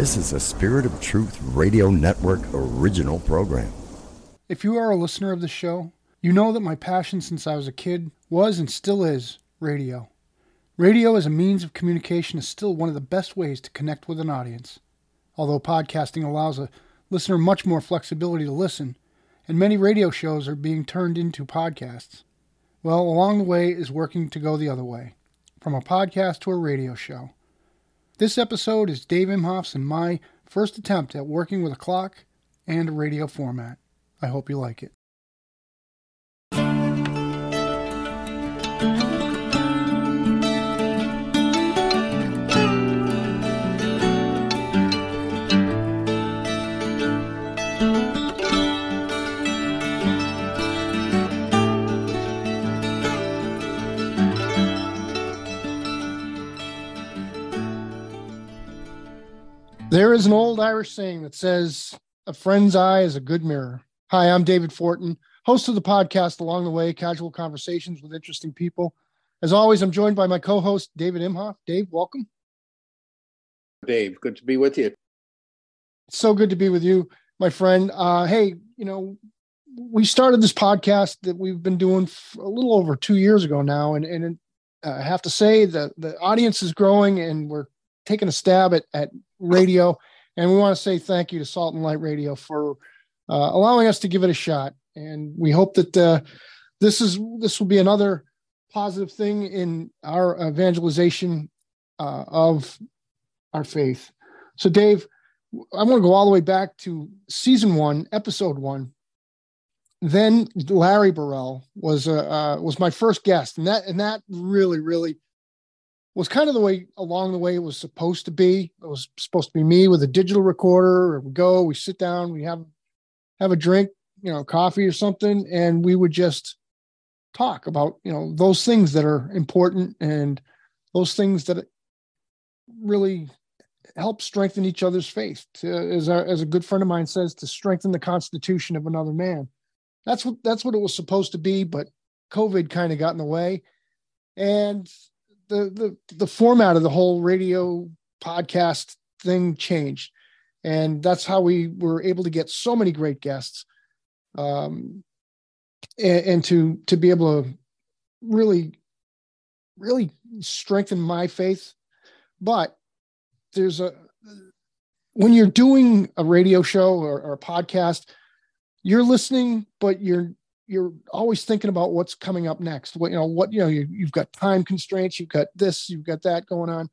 This is a Spirit of Truth Radio Network original program. If you are a listener of the show, you know that my passion since I was a kid was and still is radio. Radio as a means of communication is still one of the best ways to connect with an audience. Although podcasting allows a listener much more flexibility to listen, and many radio shows are being turned into podcasts. Well, along the way is working to go the other way, from a podcast to a radio show. This episode is Dave Imhof's and my first attempt at working with a clock and a radio format. I hope you like it. There is an old Irish saying that says, A friend's eye is a good mirror. Hi, I'm David Fortin, host of the podcast Along the Way Casual Conversations with Interesting People. As always, I'm joined by my co host, David Imhof. Dave, welcome. Dave, good to be with you. so good to be with you, my friend. Uh, hey, you know, we started this podcast that we've been doing a little over two years ago now, and and uh, I have to say that the audience is growing, and we're taking a stab at at radio. And we want to say thank you to Salt and Light Radio for uh, allowing us to give it a shot. And we hope that uh, this is this will be another positive thing in our evangelization uh, of our faith. So, Dave, I want to go all the way back to season one, episode one. Then Larry Barile was uh, uh, was my first guest, and that and that really, really was kind of the way along the way it was supposed to be. It was supposed to be me with a digital recorder. We go, we sit down, we have have a drink, you know, coffee or something, and we would just talk about you know those things that are important and those things that really help strengthen each other's faith. To, as as a good friend of mine says, to strengthen the constitution of another man. That's what that's what it was supposed to be, but COVID kind of got in the way, and the the the format of the whole radio podcast thing changed, and that's how we were able to get so many great guests, um, and, and to to be able to really really strengthen my faith. But there's a when you're doing a radio show or, or a podcast, you're listening, but you're you're always thinking about what's coming up next. What you know, what you know, you, you've got time constraints, you've got this, you've got that going on.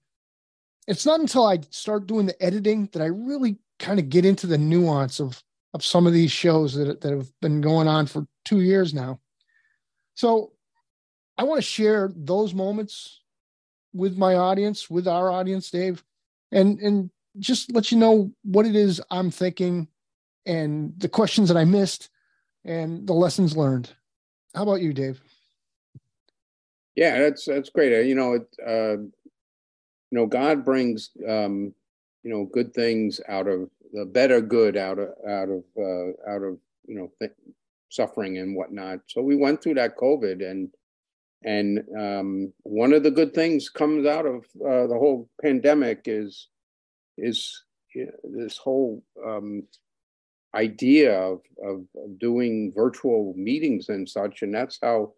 It's not until I start doing the editing that I really kind of get into the nuance of of some of these shows that that have been going on for two years now. So I want to share those moments with my audience, with our audience, Dave, and and just let you know what it is I'm thinking and the questions that I missed and the lessons learned. How about you, Dave? Yeah, that's that's great. Uh, you know, it, uh, you know, God brings um, you know good things out of the better good out of out of uh, out of you know th- suffering and whatnot. So we went through that COVID, and and um, one of the good things comes out of uh, the whole pandemic is is you know, this whole um, idea of, of, doing virtual meetings and such, and that's how,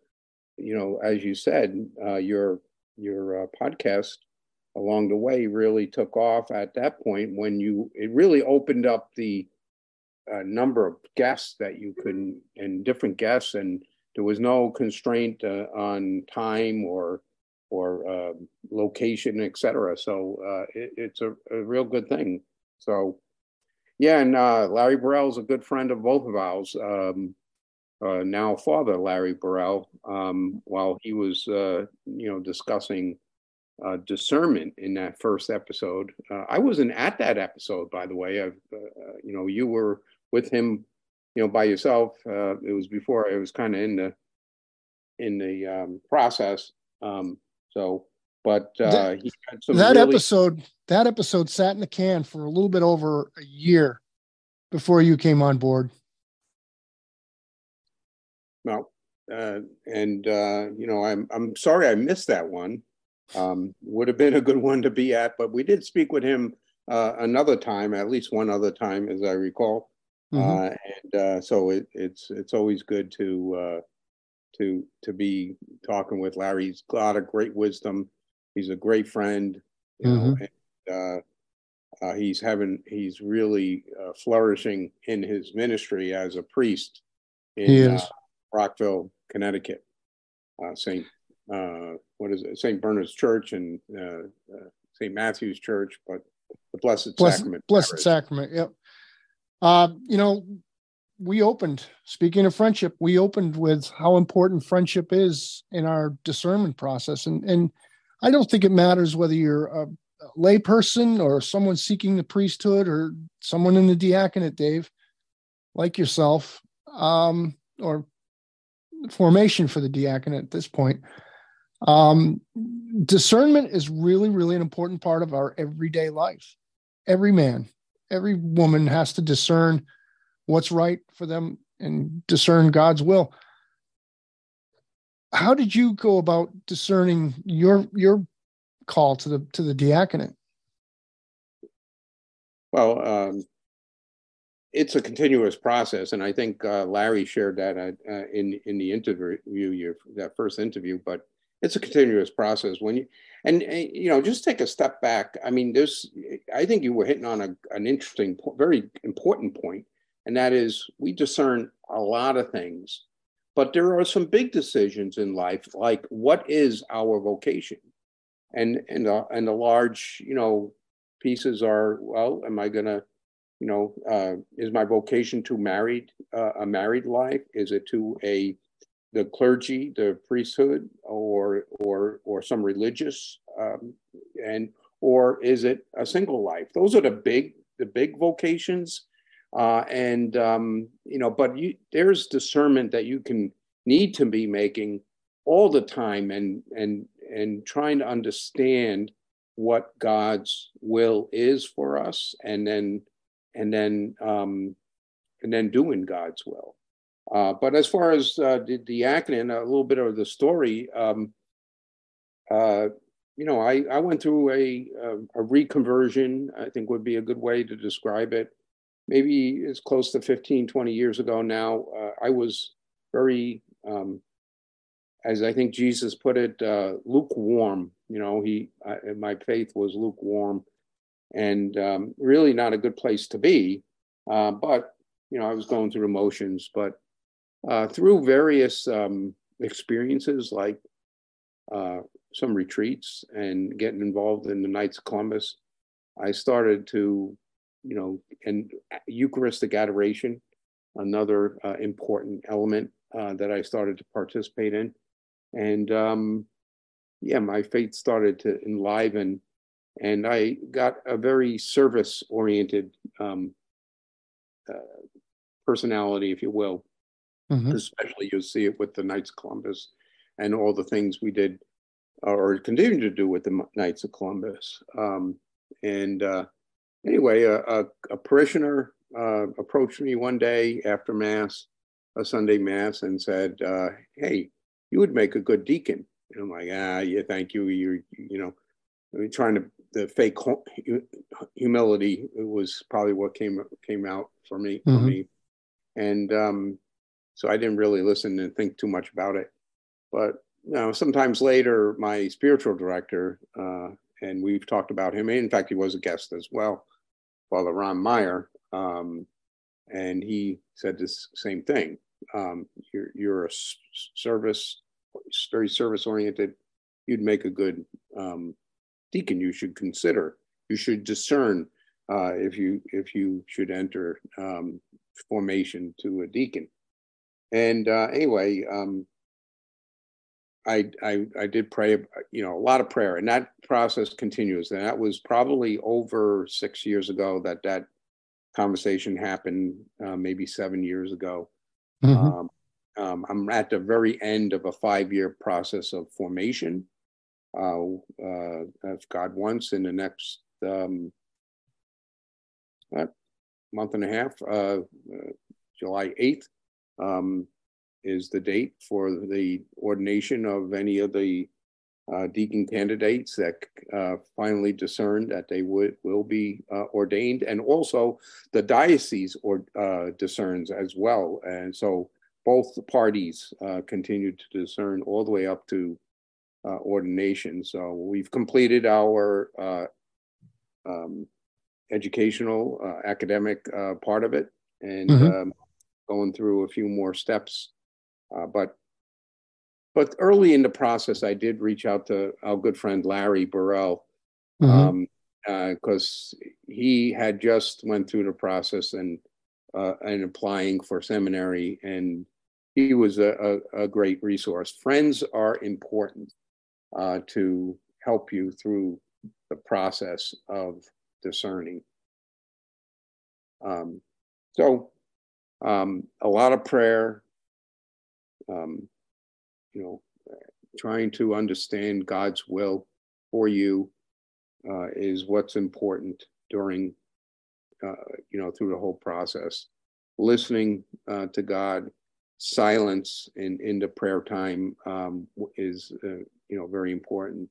you know, as you said, uh, your your uh, podcast along the way really took off at that point when you it really opened up the uh, number of guests that you could and different guests and there was no constraint uh, on time or or uh, location etc so uh, it, it's a, a, real good thing. So yeah, and uh, Larry Barile is a good friend of both of ours. Um, uh, now father Larry Barile, um, while he was, uh, you know, discussing uh, discernment in that first episode. Uh, I wasn't at that episode, by the way. I've, uh, you know, you were with him, you know, by yourself. it was before I was kind of in the in the um, process. Um, so, but that, that really- episode that episode sat in the can for a little bit over a year before you came on board. Well, uh, and uh, you know, I'm I'm sorry I missed that one. Um, would have been a good one to be at, but we did speak with him uh, another time, at least one other time, as I recall. Mm-hmm. and so it, it's it's always good to to to be talking with Larry. He's got a great wisdom. He's a great friend. You mm-hmm. know, and, uh, he's having he's really uh, flourishing in his ministry as a priest in uh, Rockville, Connecticut, uh, Saint uh, what is it Saint Bernard's Church and uh, Saint Matthew's Church, but the Blessed, Blessed Sacrament. Blessed Parish. Sacrament. Yep. you know, we opened. Speaking of friendship, we opened with how important friendship is in our discernment process, and and I don't think it matters whether you're a layperson or someone seeking the priesthood or someone in the diaconate, Dave, like yourself, um, or formation for the diaconate at this point. Um, discernment is really, really an important part of our everyday life. Every man, every woman has to discern what's right for them and discern God's will. How did you go about discerning your your call to the to the diaconate? Well, um, it's a continuous process, and I think uh, Larry shared that uh, in in the interview, your, that first interview. But it's a continuous process when you and you know just take a step back. I mean, there's I think you were hitting on a, an interesting, very important point, and that is we discern a lot of things, but there are some big decisions in life, like what is our vocation? And and the and the large you know pieces are well am i to you know uh, is my vocation to married uh, a married life? Is it to a the clergy the priesthood or or or some religious um, and or is it a single life? Those are the big the big vocations uh, and um, you know but you, there's discernment that you can need to be making all the time and and and trying to understand what God's will is for us, and then and then um, and then doing God's will. Uh, but as far as uh, the diaconate, a little bit of the story, um, uh, you know, I, I went through a, a, a reconversion, I think would be a good way to describe it. Maybe it's close to 15, 20 years ago now. Uh, I was very um, as I think Jesus put it, uh, lukewarm. You know, he uh, my faith was lukewarm, and um, really not a good place to be. Uh, but you know, I was going through emotions, but uh, through various um, experiences like uh, some retreats and getting involved in the Knights of Columbus, I started to, you know, and Eucharistic adoration, another uh, important element that I started to participate in and um, yeah, my faith started to enliven, and I got a very service-oriented um, uh, personality, if you will. Mm-hmm. Especially, you'll see it with the Knights of Columbus and all the things we did or continue to do with the Knights of Columbus. Um, and uh, anyway, a, a, a parishioner uh, approached me one day after Mass, a Sunday Mass, and said, uh, Hey, you would make a good deacon. And I'm like, ah, yeah, thank you. You're, you know, I mean, trying to the fake humility was probably what came came out for me mm-hmm. for me, and um, so I didn't really listen and think too much about it. But you know, sometimes later, my spiritual director, uh, and we've talked about him. In fact, he was a guest as well, Father Ron Meyer, um, and he said this same thing um, you're, you're a service, very service oriented, you'd make a good um, deacon. You should consider, you should discern uh, if you if you should enter um, formation to a deacon. And uh, anyway, um, I, I I did pray, you know, a lot of prayer, and that process continues. And that was probably over six years ago that that conversation happened, uh, maybe seven years ago. Mm-hmm. Um, um, I'm at the very end of a five year process of formation. Uh, uh, if God wants, in the next um, month and a half, uh, uh July 8th, um, is the date for the ordination of any of the uh, deacon candidates that uh, finally discern that they would will be uh, ordained, and also the diocese or uh, discerns as well. And so both parties uh, continue to discern all the way up to uh, ordination. So we've completed our um, educational academic part of it, and mm-hmm. um, going through a few more steps. But but early in the process, I did reach out to our good friend Larry Barile because mm-hmm. um, uh, he had just went through the process and uh, and applying for seminary, and he was a, a, a great resource. Friends are important uh, to help you through the process of discerning. Um, so, um, a lot of prayer, um, you know, trying to understand God's will for you uh, is what's important during, uh, you know, through the whole process. Listening uh, to God, silence in in the prayer time um, is, uh, you know, very important,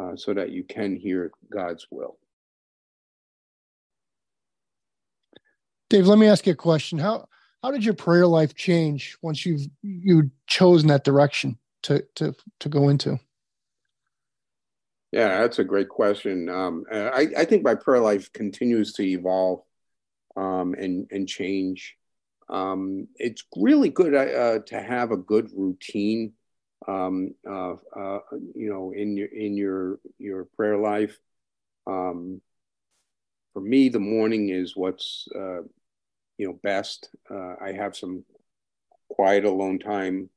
uh, so that you can hear God's will. Dave, let me ask you a question. How how did your prayer life change once you've you chosen that direction to to to go into? Yeah, that's a great question. Um, I, I think my prayer life continues to evolve um, and and change. Um, it's really good uh, to have a good routine, um, uh, uh, you know, in your in your your prayer life. Um, for me, the morning is what's uh, you know best. Uh, I have some quiet alone time.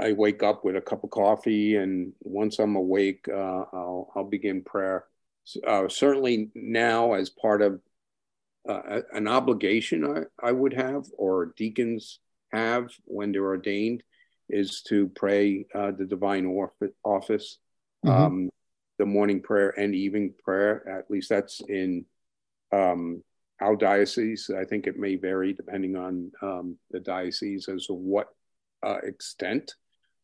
I wake up with a cup of coffee, and once I'm awake, uh, I'll I'll begin prayer. Uh, certainly now, as part of uh, an obligation I, I would have, or deacons have when they're ordained, is to pray uh, the divine office, mm-hmm. um, the morning prayer and evening prayer. At least that's in um, our diocese. I think it may vary depending on um, the diocese as to what uh, extent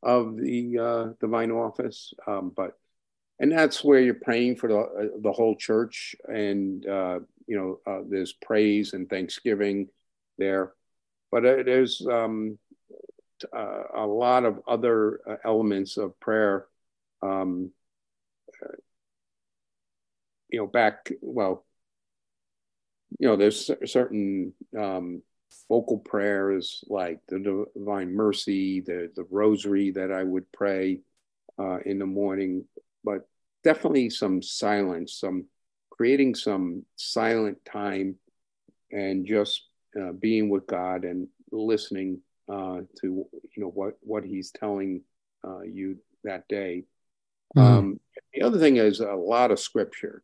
of the uh, divine office. Um, but and that's where you're praying for the uh, the whole church, and uh, you know uh, there's praise and thanksgiving there. But uh, there's um, a lot of other elements of prayer. Um, you know, back well you know, there's certain um, vocal prayers like the Divine Mercy, the the Rosary that I would pray uh, in the morning, but definitely some silence, some creating some silent time, and just uh, being with God and listening uh, to you know what what He's telling uh, you that day. Mm-hmm. Um, the other thing is a lot of scripture.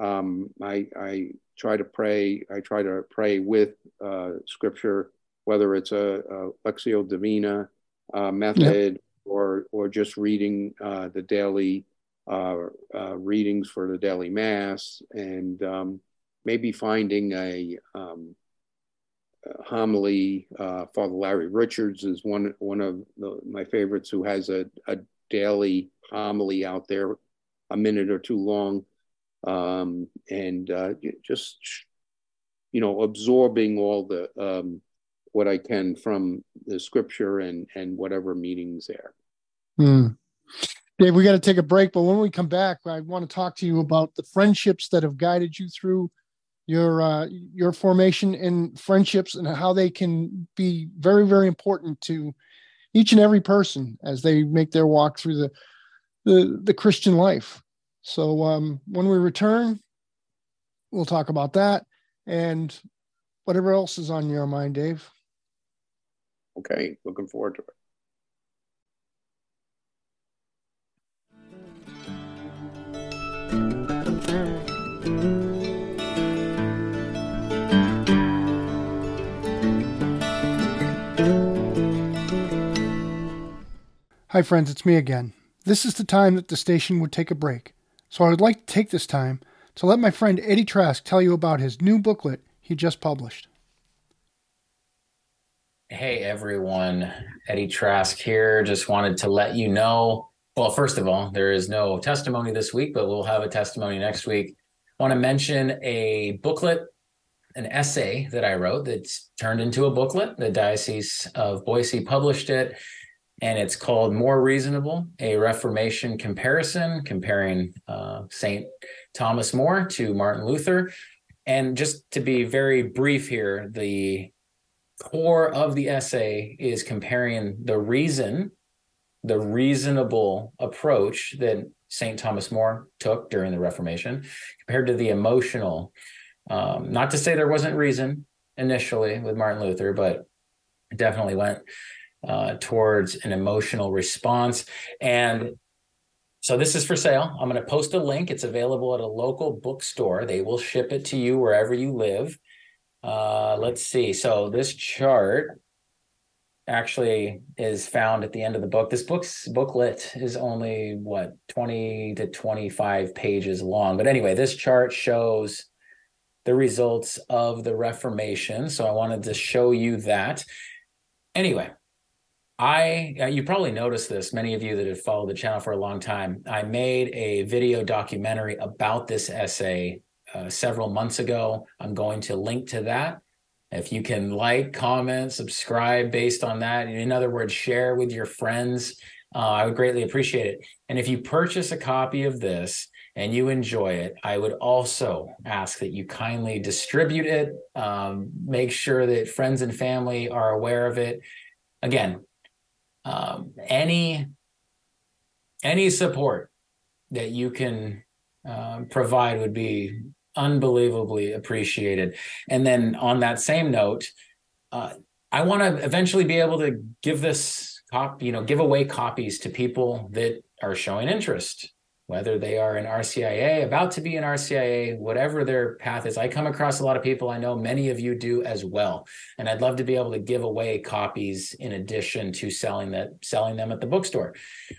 Um, I, I try to pray. I try to pray with uh, scripture, whether it's a, a Lectio Divina uh, method yeah. or or just reading uh, the daily uh, uh, readings for the daily mass, and um, maybe finding a, um, homily. Uh, Father Larry Richards is one one of the, my favorites, who has a, a daily homily out there, a minute or two long um, and uh, just you know absorbing all the um, what I can from the scripture and and whatever meanings there. Hmm. Dave, we got to take a break, but when we come back, I want to talk to you about the friendships that have guided you through your uh, your formation in friendships and how they can be very very important to each and every person as they make their walk through the the, the Christian life. So um, when we return, we'll talk about that and whatever else is on your mind, Dave. Okay, looking forward to it. Hi, friends, it's me again. This is the time that the station would take a break. So I would like to take this time to let my friend Eddie Trask tell you about his new booklet he just published. Hey everyone, Eddie Trask here. Just wanted to let you know Well, first of all, there is no testimony this week, but we'll have a testimony next week. I want to mention a booklet, an essay that I wrote that's turned into a booklet. The Diocese of Boise published it, and it's called More Reasonable A Reformation Comparison, comparing uh, St. Thomas More to Martin Luther. And just to be very brief here, the core of the essay is comparing the reason the reasonable approach that St. Thomas More took during the Reformation compared to the emotional. Um, not to say there wasn't reason initially with Martin Luther, but definitely went uh, towards an emotional response. And so this is for sale. I'm going to post a link. It's available at a local bookstore. They will ship it to you wherever you live. Uh, let's see. So this chart actually is found at the end of the book. This book's booklet is only what 20 to 25 pages long. But anyway, this chart shows the results of the Reformation. So I wanted to show you that. Anyway, I uh, you probably noticed this many of you that have followed the channel for a long time. I made a video documentary about this essay uh, several months ago. I'm going to link to that if you can like, comment, subscribe based on that, in other words, share with your friends, uh, I would greatly appreciate it. And if you purchase a copy of this and you enjoy it, I would also ask that you kindly distribute it, um, make sure that friends and family are aware of it. Again, um, any any support that you can uh, provide would be unbelievably appreciated. And then on that same note, uh, I want to eventually be able to give this cop, you know, give away copies to people that are showing interest, whether they are in RCIA, about to be in RCIA, whatever their path is. I come across a lot of people. I know many of you do as well, and I'd love to be able to give away copies in addition to selling that selling them at the bookstore.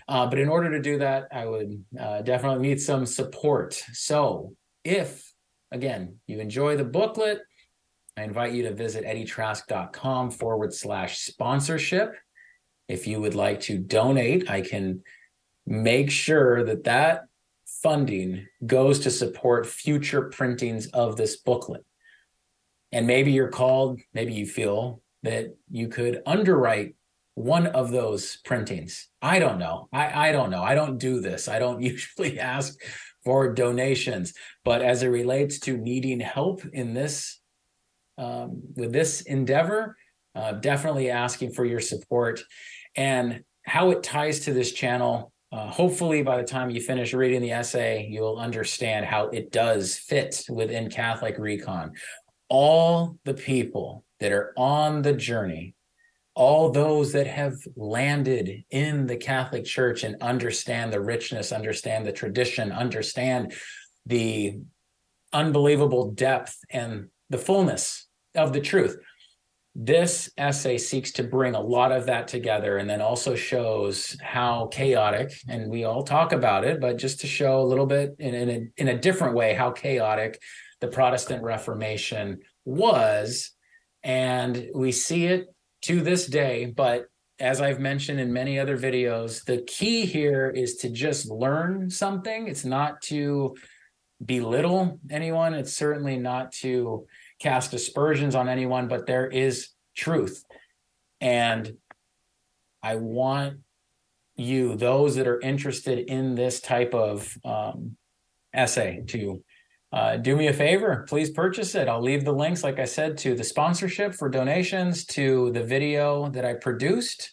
Uh, but in order to do that, I would uh, definitely need some support. So if Again, you enjoy the booklet. I invite you to visit eddietrask.com forward slash sponsorship. If you would like to donate, I can make sure that that funding goes to support future printings of this booklet. And maybe you're called, maybe you feel that you could underwrite one of those printings. I don't know. I, I don't know. I don't do this. I don't usually ask for donations. But as it relates to needing help in this, um, with this endeavor, uh, definitely asking for your support and how it ties to this channel. Uh, hopefully, by the time you finish reading the essay, you'll understand how it does fit within Catholic Recon. All the people that are on the journey all those that have landed in the Catholic Church and understand the richness, understand the tradition, understand the unbelievable depth and the fullness of the truth. This essay seeks to bring a lot of that together and then also shows how chaotic, and we all talk about it, but just to show a little bit in, in, a, in a different way how chaotic the Protestant Reformation was. And we see it to this day. But as I've mentioned in many other videos, the key here is to just learn something. It's not to belittle anyone, it's certainly not to cast aspersions on anyone, but there is truth. And I want you, those that are interested in this type of um, essay, to uh, do me a favor, please purchase it. I'll leave the links, like I said, to the sponsorship for donations, to the video that I produced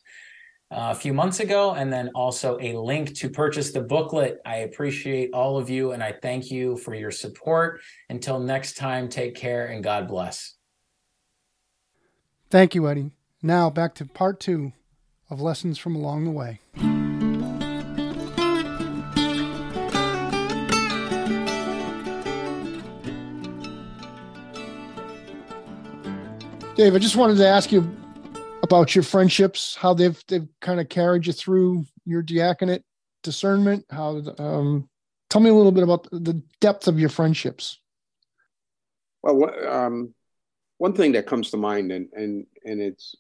Uh, a few months ago, and then also a link to purchase the booklet. I appreciate all of you and I thank you for your support. Until next time, take care and God bless. Thank you, Eddie. Now back to part two of Lessons from Along the Way. Dave, I just wanted to ask you about your friendships, how they've they've kind of carried you through your diaconate discernment. How um, tell me a little bit about the depth of your friendships. Well, um, one thing that comes to mind, and and and it's,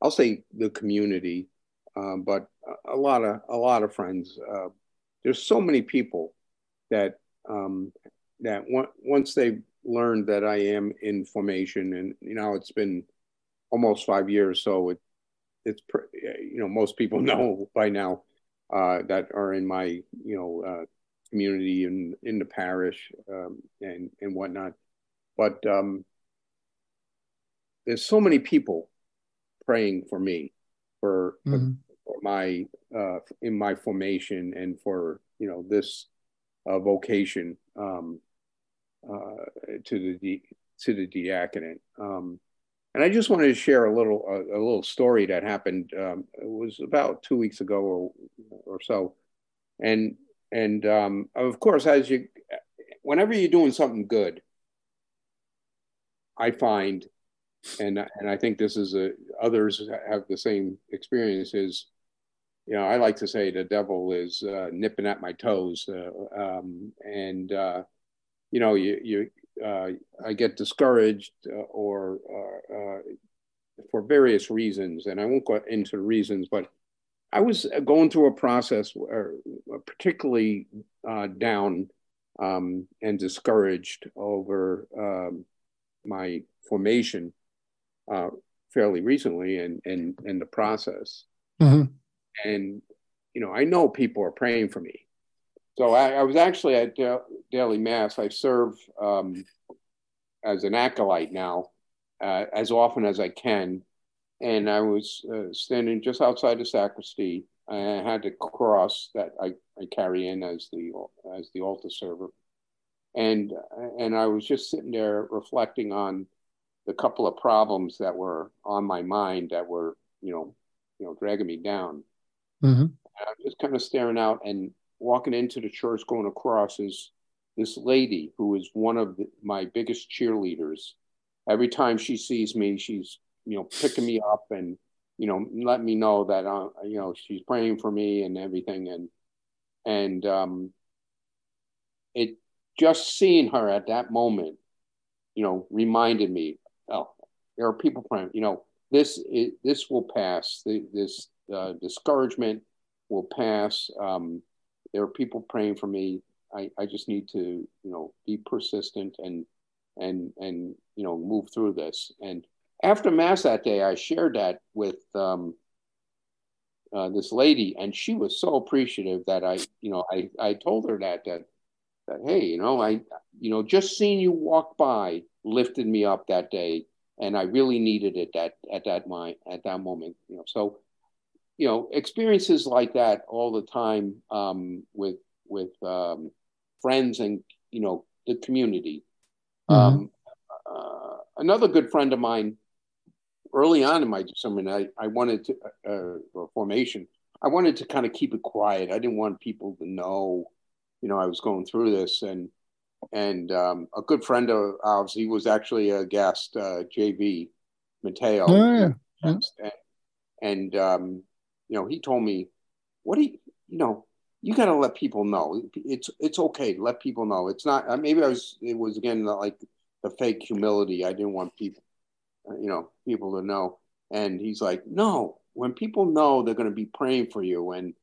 I'll say the community, um, but a lot of a lot of friends. Uh, there's so many people that um, that once they learned that I am in formation, and you know it's been almost five years, so it it's you know most people know by now uh, that are in my you know uh, community and in the parish um, and and whatnot, but um, there's so many people praying for me for, mm-hmm. for, my uh, in my formation and for you know this uh, vocation um, uh, to the to the diaconate. And I just wanted to share a little a, a little story that happened. Um, it was about two weeks ago or or so, and and um, of course, as you, whenever you're doing something good, I find, and and I think this is a others have the same experience. Is you know I like to say the devil is uh, nipping at my toes, uh, um, and uh, you know you you I get discouraged uh, or uh, for various reasons, and I won't go into the reasons, but I was going through a process, where, particularly down um, and discouraged over um, my formation uh, fairly recently and in, in, in, the process. Mm-hmm. And, you know, I know people are praying for me. So I, I was actually at da- daily mass. I serve um, as an acolyte now, uh, as often as I can. And I was uh, standing just outside the sacristy. I had the cross that I, I carry in as the as the altar server, and and I was just sitting there reflecting on the couple of problems that were on my mind that were you know you know dragging me down. Mm-hmm. I was just kind of staring out, and walking into the church going across is this lady who is one of the, my biggest cheerleaders. Every time she sees me, she's you know picking me up and you know let me know that uh, you know she's praying for me and everything and and um, it just seeing her at that moment, you know, reminded me, oh, there are people praying. You know, this is, this will pass. This uh, discouragement will pass. Um, there are people praying for me. I, I just need to, you know, be persistent and and and you know move through this. And after mass that day, I shared that with um, uh, this lady, and she was so appreciative that I, you know, I I told her that that that hey, you know, I you know just seeing you walk by lifted me up that day, and I really needed it that at that my at that moment. You know, so you know experiences like that all the time um, with with um, friends and you know the community. Mm-hmm. Um, uh, another good friend of mine, early on in my discernment, I, I wanted to uh, formation. I wanted to kind of keep it quiet. I didn't want people to know, you know, I was going through this. And and um, a good friend of ours, he was actually a guest, uh, JV Mateo. Oh, yeah. And, and um, you know, he told me, what do you, you know, you got to let people know. It's it's okay let people know. It's not. Uh, maybe I was. It was again like the fake humility. I didn't want people, uh, you know, people to know. And he's like, no. When people know, they're going to be praying for you. And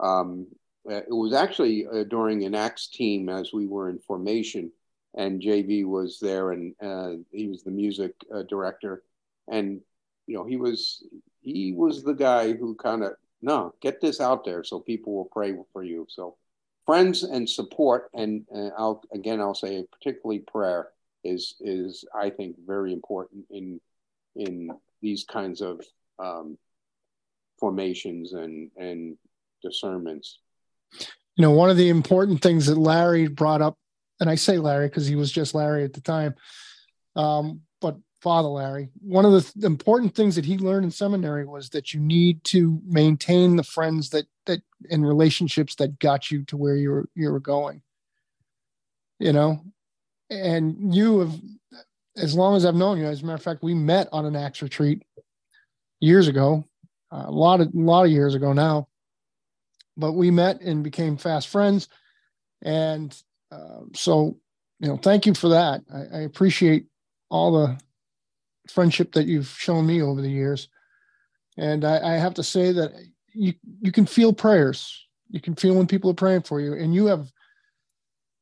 um, uh, it was actually uh, during an Acts team as we were in formation, and JV was there, and uh, he was the music uh, director, and you know he was he was the guy who kind of no get this out there so people will pray for you. So friends and support and, and i'll again i'll say particularly prayer is is i think very important in in these kinds of um, formations and and discernments. You know one of the important things that larry brought up and i say larry because he was just larry at the time um, Father Larry, one of the important things that he learned in seminary was that you need to maintain the friends that that and relationships that got you to where you were you were going. You know, and you have, as long as I've known you, as a matter of fact, we met on an Acts retreat years ago, a lot of a lot of years ago now. But we met and became fast friends, and uh, so you know, thank you for that. I, I appreciate all the friendship that you've shown me over the years. And I, I have to say that you you can feel prayers. You can feel when people are praying for you, and you have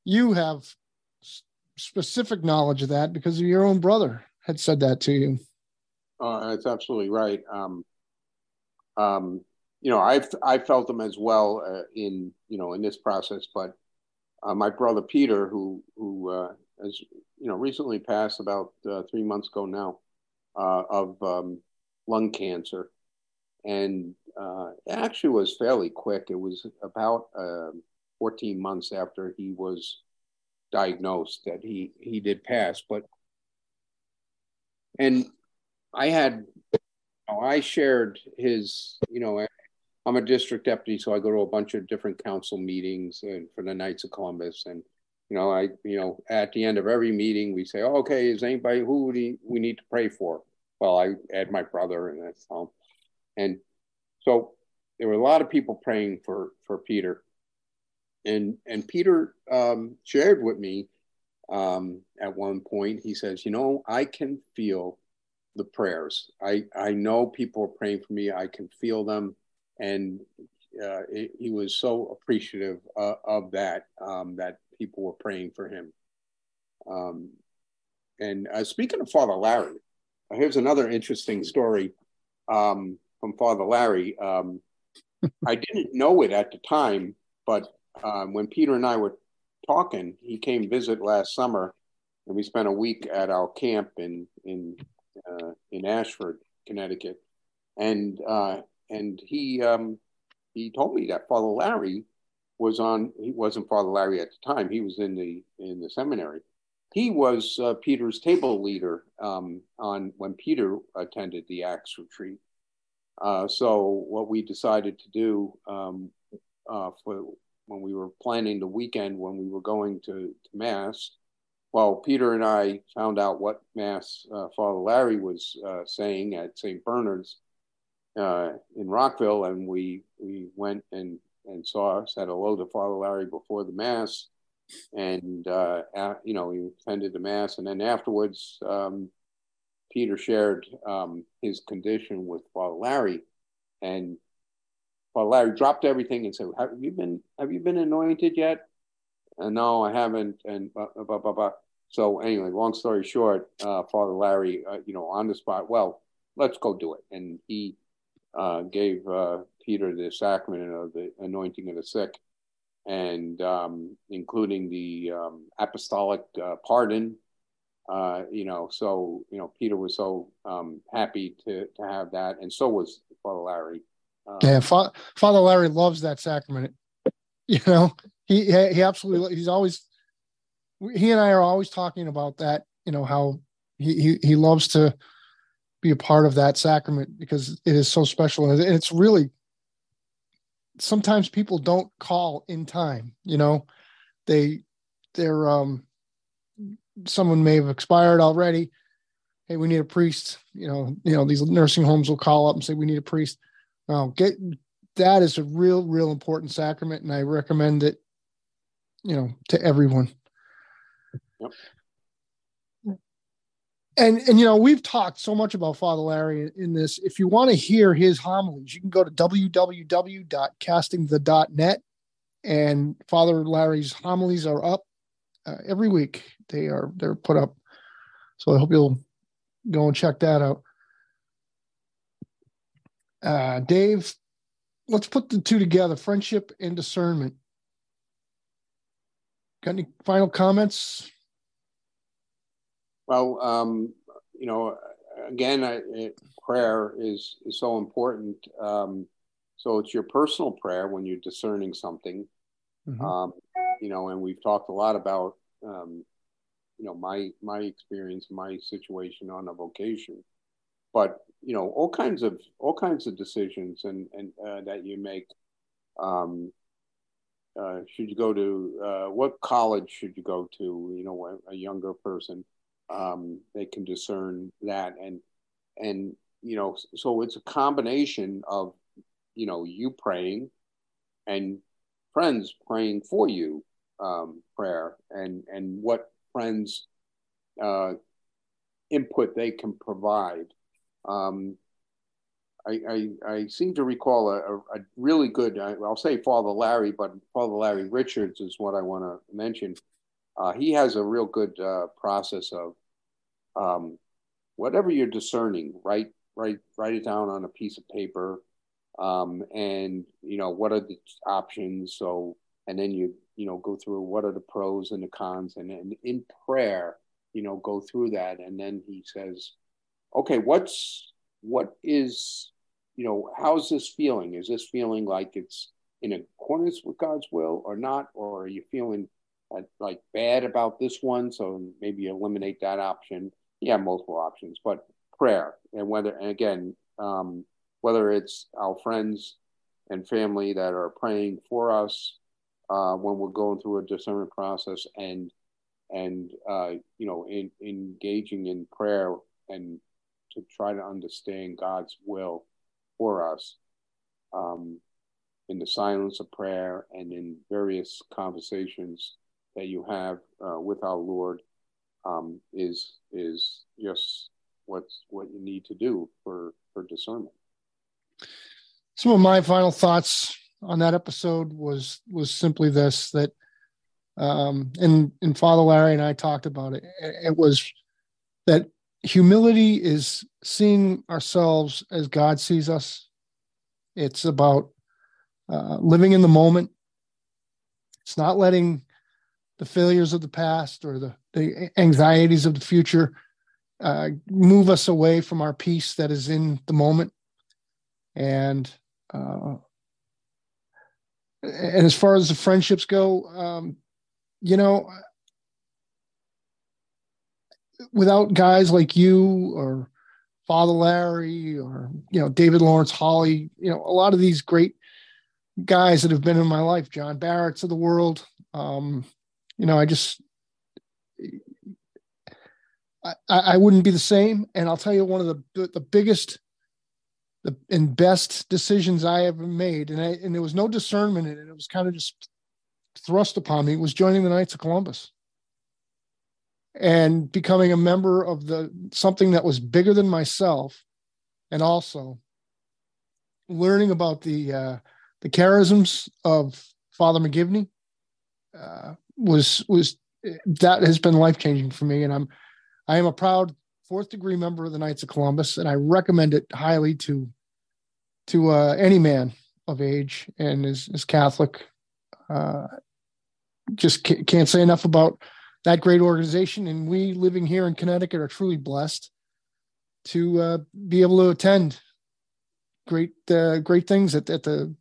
you have specific knowledge of that because of your own brother had said that to you. Uh, that's absolutely right. Um, um, you know, I've I felt them as well uh, in you know in this process, but uh, my brother Peter, who who uh, has you know recently passed about uh, three months ago now uh, of um, lung cancer, and uh, it actually was fairly quick. It was about 14 months after he was diagnosed that he he did pass, but and I had know, I shared his, you know, I'm a district deputy, so I go to a bunch of different council meetings and for the Knights of Columbus. And, you know, I, you know, at the end of every meeting, we say, oh, okay, is anybody who we, we need to pray for? Well, I add my brother and that's all. And so there were a lot of people praying for, for Peter. And, and Peter um, shared with me um, at one point, he says, you know, I can feel the prayers. I, I know people are praying for me. I can feel them. And uh, it, he was so appreciative uh, of that, um, that people were praying for him. Um, and uh, speaking of Father Larry, here's another interesting story um, from Father Larry. Um, I didn't know it at the time, but um, when Peter and I were talking, he came visit last summer, and we spent a week at our camp in in uh, in Ashford, Connecticut, and uh, and he um, he told me that Father Larry was on. He wasn't Father Larry at the time. He was in the in the seminary. He was uh, Peter's table leader um, on when Peter attended the Acts retreat. Uh, so what we decided to do um, uh, for when we were planning the weekend when we were going to, to mass well, Peter and I found out what Mass uh, Father Larry was uh, saying at St. Bernard's uh, in Rockville, and we we went and and saw said hello to Father Larry before the Mass, and uh, you know he attended the Mass, and then afterwards, um, Peter shared um, his condition with Father Larry, and Father Larry dropped everything and said, "Have you been Have you been anointed yet?" And no, I haven't. And blah, blah, blah, blah. So anyway, long story short, uh, Father Larry, uh, you know, on the spot, well, let's go do it. And he uh, gave uh, Peter the sacrament of the anointing of the sick, and um, including the um, apostolic uh, pardon. Uh, you know, so you know, Peter was so um, happy to to have that, and so was Father Larry. Um, yeah, Fa- Father Larry loves that sacrament. You know, he he absolutely he's always he and I are always talking about that. You know how he he, he loves to be a part of that sacrament because it is so special. And it's really sometimes people don't call in time you know? They they're um someone may have expired already. Hey we need a priest you know you know these nursing homes will call up and say we need a priest. Now get that is a real real important sacrament and i recommend it you know to everyone. Yep. And and you know we've talked so much about Father Larry in this. If you want to hear his homilies, you can go to www.castingthe.net, and Father Larry's homilies are up uh, every week. They are they're put up, so I hope you'll go and check that out. Uh, Dave, let's put the two together: friendship and discernment. Got any final comments? Well, um, you know, again, I, prayer is is so important. Um, so it's your personal prayer when you're discerning something. Mm-hmm. Um, you know, and we've talked a lot about um, you know my my experience, my situation on a vocation, but you know all kinds of all kinds of decisions and and uh, that you make. Um, uh, should you go to uh, what college should you go to? You know, a, a younger person um, they can discern that and and you know so it's a combination of you know you praying and friends praying for you um, prayer and and what friends uh, input they can provide um, I, I, I seem to recall a, a, really good, I, will say Father Larry, but Father Larry Richards is what I want to mention. Uh, he has a real good uh, process of um, whatever you're discerning, write, write, write it down on a piece of paper. Um, and, you know, what are the options? So, and then you, you know, go through what are the pros and the cons. And then in prayer, you know, go through that. And then he says, okay, what's, what is you know, how's this feeling? Is this feeling like it's in accordance with God's will or not? Or are you feeling uh, like bad about this one? So maybe eliminate that option. Yeah, multiple options, but prayer and whether, and again, um, whether it's our friends and family that are praying for us uh, when we're going through a discernment process and and uh, you know in, engaging in prayer and to try to understand God's will for us um, in the silence of prayer and in various conversations that you have uh, with our Lord um, is is just what's what you need to do for for discernment. Some of my final thoughts on that episode was was simply this that um and and father larry and i talked about it it was that humility is seeing ourselves as God sees us. It's about uh, living in the moment. It's not letting the failures of the past or the, the anxieties of the future uh, move us away from our peace that is in the moment. And uh, and as far as the friendships go, um, you know, without guys like you or Father Larry or you know David Lawrence Holly, you know a lot of these great guys that have been in my life, John Barrett's of the world. Um, you know, I just I, I wouldn't be the same. And I'll tell you one of the the biggest the and best decisions I ever made, and I and there was no discernment in it. It was kind of just thrust upon me. Was joining the Knights of Columbus and becoming a member of the something that was bigger than myself and also learning about the uh, the charisms of father mcgivney uh, was was that has been life changing for me and i'm i am a proud fourth degree member of the knights of columbus and i recommend it highly to to uh, any man of age and is, is catholic uh, just can't say enough about that great organization. And we living here in Connecticut are truly blessed to uh, be able to attend great uh, great things at, at the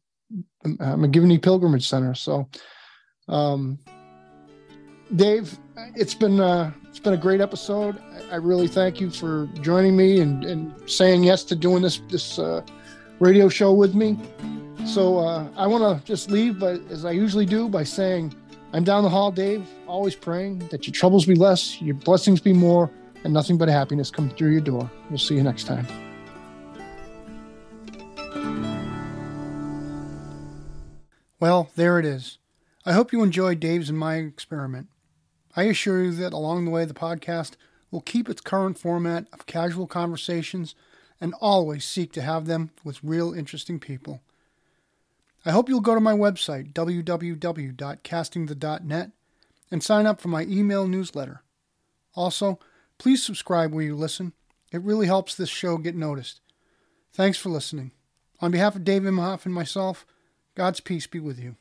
uh, McGivney Pilgrimage Center. So, um, Dave, it's been uh, it's been a great episode. I, really thank you for joining me and, and saying yes to doing this this uh, radio show with me. So uh, I want to just leave, but as I usually do, by saying I'm down the hall, Dave, always praying that your troubles be less, your blessings be more, and nothing but happiness come through your door. We'll see you next time. Well, there it is. I hope you enjoyed Dave's and my experiment. I assure you that along the way, the podcast will keep its current format of casual conversations and always seek to have them with real interesting people. I hope you'll go to my website, www.castingthe.net, and sign up for my email newsletter. Also, please subscribe where you listen. It really helps this show get noticed. Thanks for listening. On behalf of Dave Imhof and myself, God's peace be with you.